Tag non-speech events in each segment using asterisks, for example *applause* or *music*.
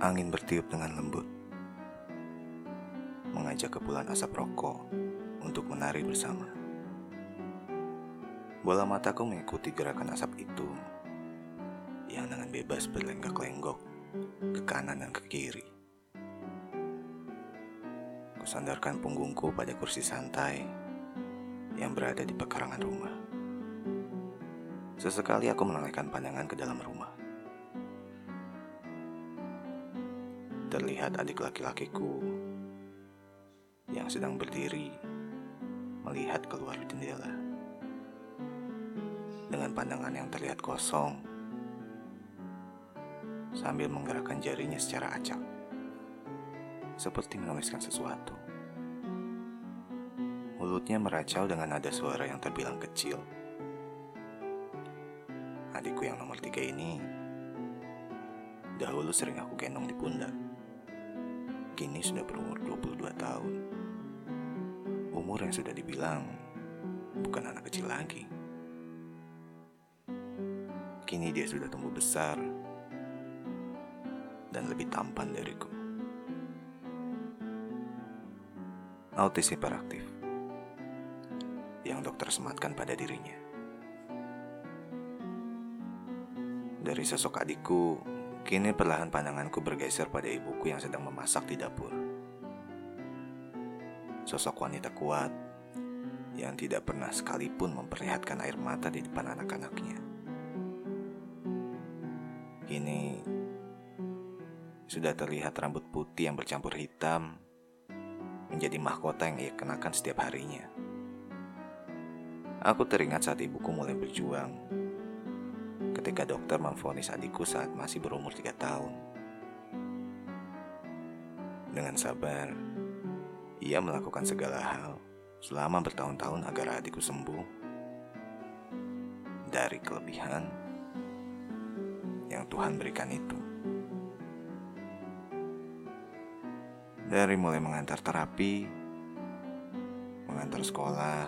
Angin bertiup dengan lembut, mengajak kepulan asap rokok untuk menari bersama. Bola mataku mengikuti gerakan asap itu yang dengan bebas berlenggak-lenggok ke kanan dan ke kiri. Kusandarkan punggungku pada kursi santai yang berada di pekarangan rumah. Sesekali aku menolehkan pandangan ke dalam rumah. Terlihat adik laki-lakiku yang sedang berdiri melihat keluar jendela. Dengan pandangan yang terlihat kosong, sambil menggerakkan jarinya secara acak, seperti menuliskan sesuatu. Mulutnya meracau dengan nada suara yang terbilang kecil. Adikku yang nomor tiga ini dahulu sering aku gendong di pundak kini sudah berumur 22 tahun. Umur yang sudah dibilang bukan anak kecil lagi. Kini dia sudah tumbuh besar dan lebih tampan dariku. Autis hiperaktif yang dokter sematkan pada dirinya. Dari sosok adikku Kini perlahan pandanganku bergeser pada ibuku yang sedang memasak di dapur. Sosok wanita kuat yang tidak pernah sekalipun memperlihatkan air mata di depan anak-anaknya. Kini sudah terlihat rambut putih yang bercampur hitam menjadi mahkota yang ia kenakan setiap harinya. Aku teringat saat ibuku mulai berjuang ketika dokter memvonis adikku saat masih berumur tiga tahun. Dengan sabar, ia melakukan segala hal selama bertahun-tahun agar adikku sembuh dari kelebihan yang Tuhan berikan itu. Dari mulai mengantar terapi, mengantar sekolah,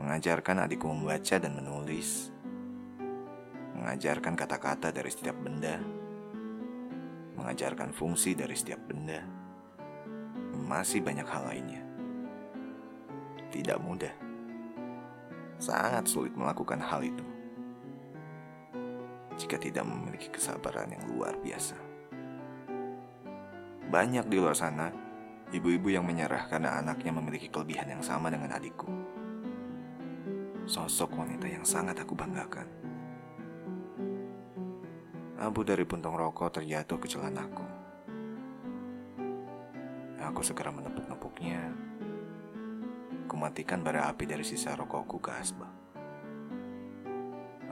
mengajarkan adikku membaca dan menulis, mengajarkan kata-kata dari setiap benda, mengajarkan fungsi dari setiap benda, masih banyak hal lainnya. Tidak mudah, sangat sulit melakukan hal itu jika tidak memiliki kesabaran yang luar biasa. Banyak di luar sana ibu-ibu yang menyerah karena anaknya memiliki kelebihan yang sama dengan adikku. Sosok wanita yang sangat aku banggakan. Abu dari puntung rokok terjatuh ke celanaku. Aku segera menepuk-nepuknya. Kumatikan bara api dari sisa rokokku ke asbak.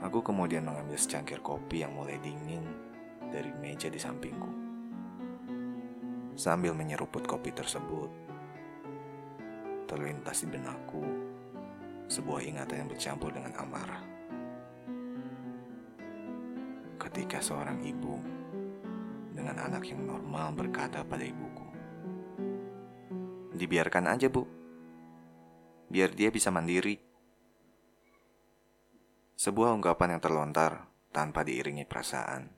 Aku kemudian mengambil secangkir kopi yang mulai dingin dari meja di sampingku. Sambil menyeruput kopi tersebut, terlintas di benakku sebuah ingatan yang bercampur dengan amarah ketika seorang ibu dengan anak yang normal berkata pada ibuku, "Dibiarkan aja, Bu. Biar dia bisa mandiri." Sebuah ungkapan yang terlontar tanpa diiringi perasaan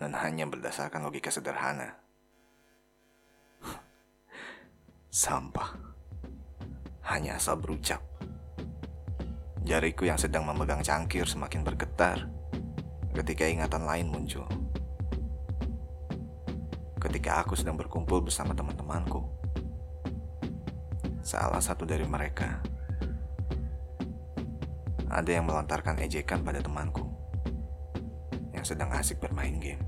dan hanya berdasarkan logika sederhana. *laughs* Sampah. Hanya asal berucap. Jariku yang sedang memegang cangkir semakin bergetar ketika ingatan lain muncul. Ketika aku sedang berkumpul bersama teman-temanku, salah satu dari mereka ada yang melontarkan ejekan pada temanku yang sedang asik bermain game.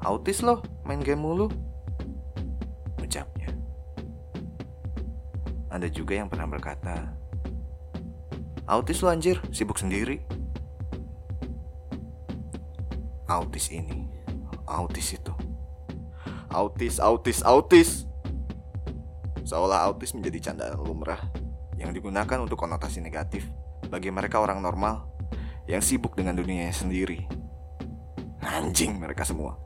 Autis loh, main game mulu. Ucapnya. Ada juga yang pernah berkata, Autis lo anjir, sibuk sendiri autis ini, autis itu. Autis, autis, autis. Seolah autis menjadi candaan lumrah yang digunakan untuk konotasi negatif bagi mereka orang normal yang sibuk dengan dunianya sendiri. Anjing mereka semua.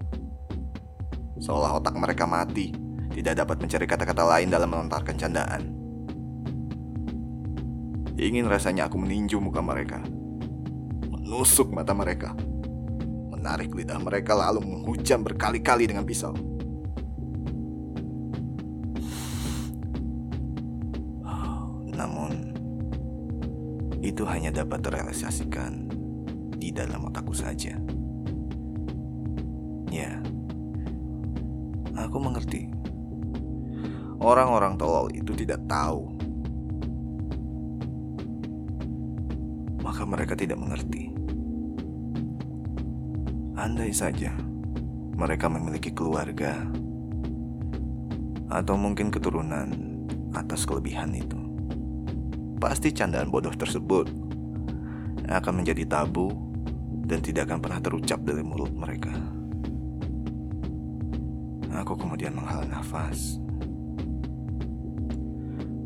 Seolah otak mereka mati, tidak dapat mencari kata-kata lain dalam melontarkan candaan. Ingin rasanya aku meninju muka mereka, menusuk mata mereka menarik lidah mereka lalu menghujam berkali-kali dengan pisau. Namun, itu hanya dapat terrealisasikan di dalam otakku saja. Ya, aku mengerti. Orang-orang tolol itu tidak tahu. Maka mereka tidak mengerti. Andai saja mereka memiliki keluarga atau mungkin keturunan atas kelebihan itu. Pasti candaan bodoh tersebut akan menjadi tabu dan tidak akan pernah terucap dari mulut mereka. Aku kemudian menghela nafas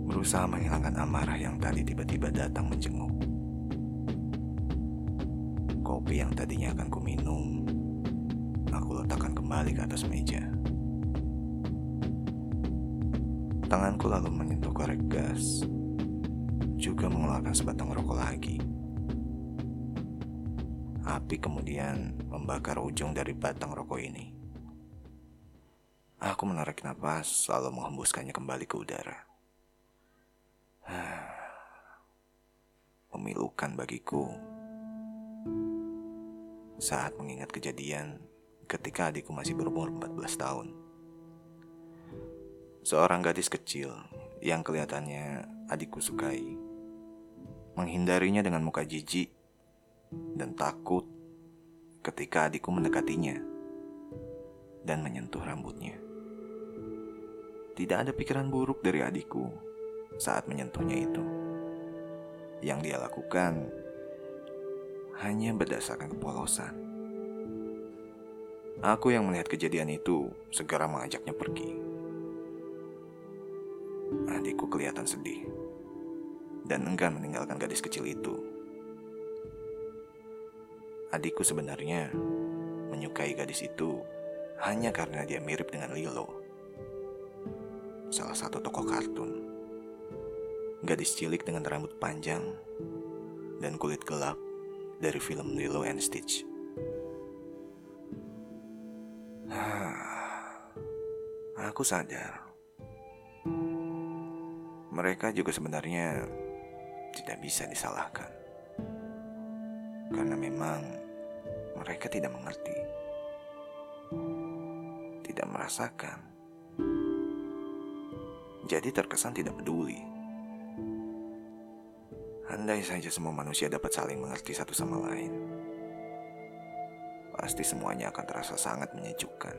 berusaha menghilangkan amarah yang tadi tiba-tiba datang menjenguk. Kopi yang tadinya akan kuminum, kembali ke atas meja. Tanganku lalu menyentuh korek gas, juga mengeluarkan sebatang rokok lagi. Api kemudian membakar ujung dari batang rokok ini. Aku menarik nafas lalu menghembuskannya kembali ke udara. *sighs* Memilukan bagiku saat mengingat kejadian ketika adikku masih berumur 14 tahun. Seorang gadis kecil yang kelihatannya adikku sukai. Menghindarinya dengan muka jijik dan takut ketika adikku mendekatinya dan menyentuh rambutnya. Tidak ada pikiran buruk dari adikku saat menyentuhnya itu. Yang dia lakukan hanya berdasarkan kepolosan. Aku yang melihat kejadian itu segera mengajaknya pergi. Adikku kelihatan sedih dan enggan meninggalkan gadis kecil itu. Adikku sebenarnya menyukai gadis itu hanya karena dia mirip dengan Lilo, salah satu tokoh kartun. Gadis cilik dengan rambut panjang dan kulit gelap dari film Lilo and Stitch. Aku sadar. Mereka juga sebenarnya tidak bisa disalahkan. Karena memang mereka tidak mengerti, tidak merasakan, jadi terkesan tidak peduli. Andai saja semua manusia dapat saling mengerti satu sama lain, pasti semuanya akan terasa sangat menyejukkan.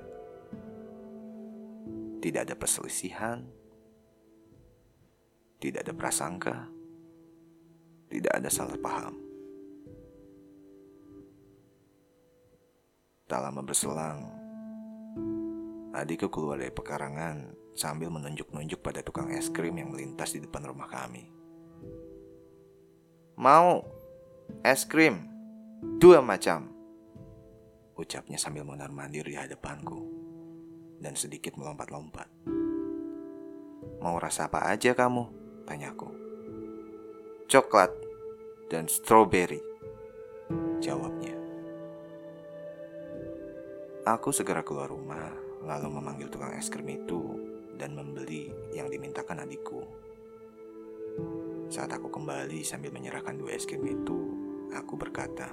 Tidak ada perselisihan, tidak ada prasangka, tidak ada salah paham. Tak lama berselang, adikku keluar dari pekarangan sambil menunjuk-nunjuk pada tukang es krim yang melintas di depan rumah kami. Mau es krim dua macam. Ucapnya sambil mondar mandir di hadapanku dan sedikit melompat-lompat. Mau rasa apa aja kamu? Tanyaku. Coklat dan strawberry. Jawabnya. Aku segera keluar rumah lalu memanggil tukang es krim itu dan membeli yang dimintakan adikku. Saat aku kembali sambil menyerahkan dua es krim itu, aku berkata,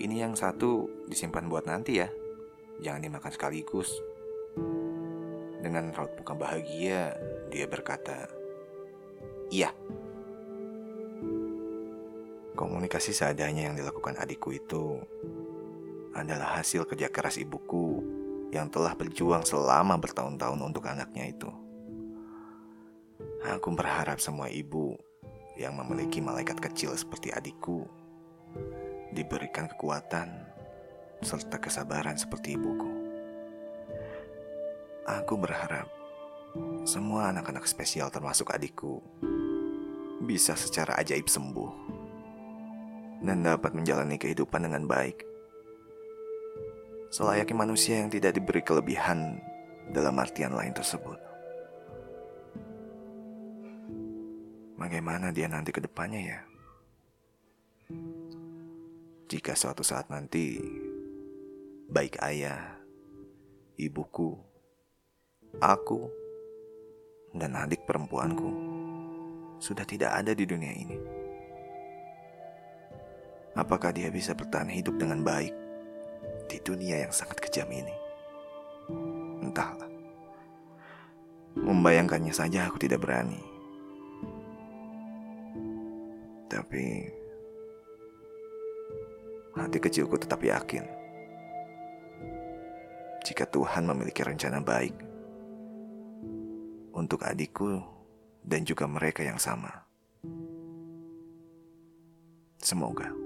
"Ini yang satu disimpan buat nanti ya, jangan dimakan sekaligus." Dengan raut muka bahagia, dia berkata, "Iya." Komunikasi seadanya yang dilakukan adikku itu adalah hasil kerja keras ibuku yang telah berjuang selama bertahun-tahun untuk anaknya itu. Aku berharap semua ibu yang memiliki malaikat kecil seperti adikku diberikan kekuatan serta kesabaran seperti ibuku. Aku berharap semua anak-anak spesial termasuk adikku bisa secara ajaib sembuh dan dapat menjalani kehidupan dengan baik. Selayaknya manusia yang tidak diberi kelebihan dalam artian lain tersebut. Bagaimana dia nanti ke depannya ya? Jika suatu saat nanti baik ayah, ibuku, aku, dan adik perempuanku sudah tidak ada di dunia ini. Apakah dia bisa bertahan hidup dengan baik di dunia yang sangat kejam ini? Entahlah. Membayangkannya saja aku tidak berani. Tapi hati kecilku tetap yakin jika Tuhan memiliki rencana baik untuk adikku dan juga mereka yang sama. Semoga.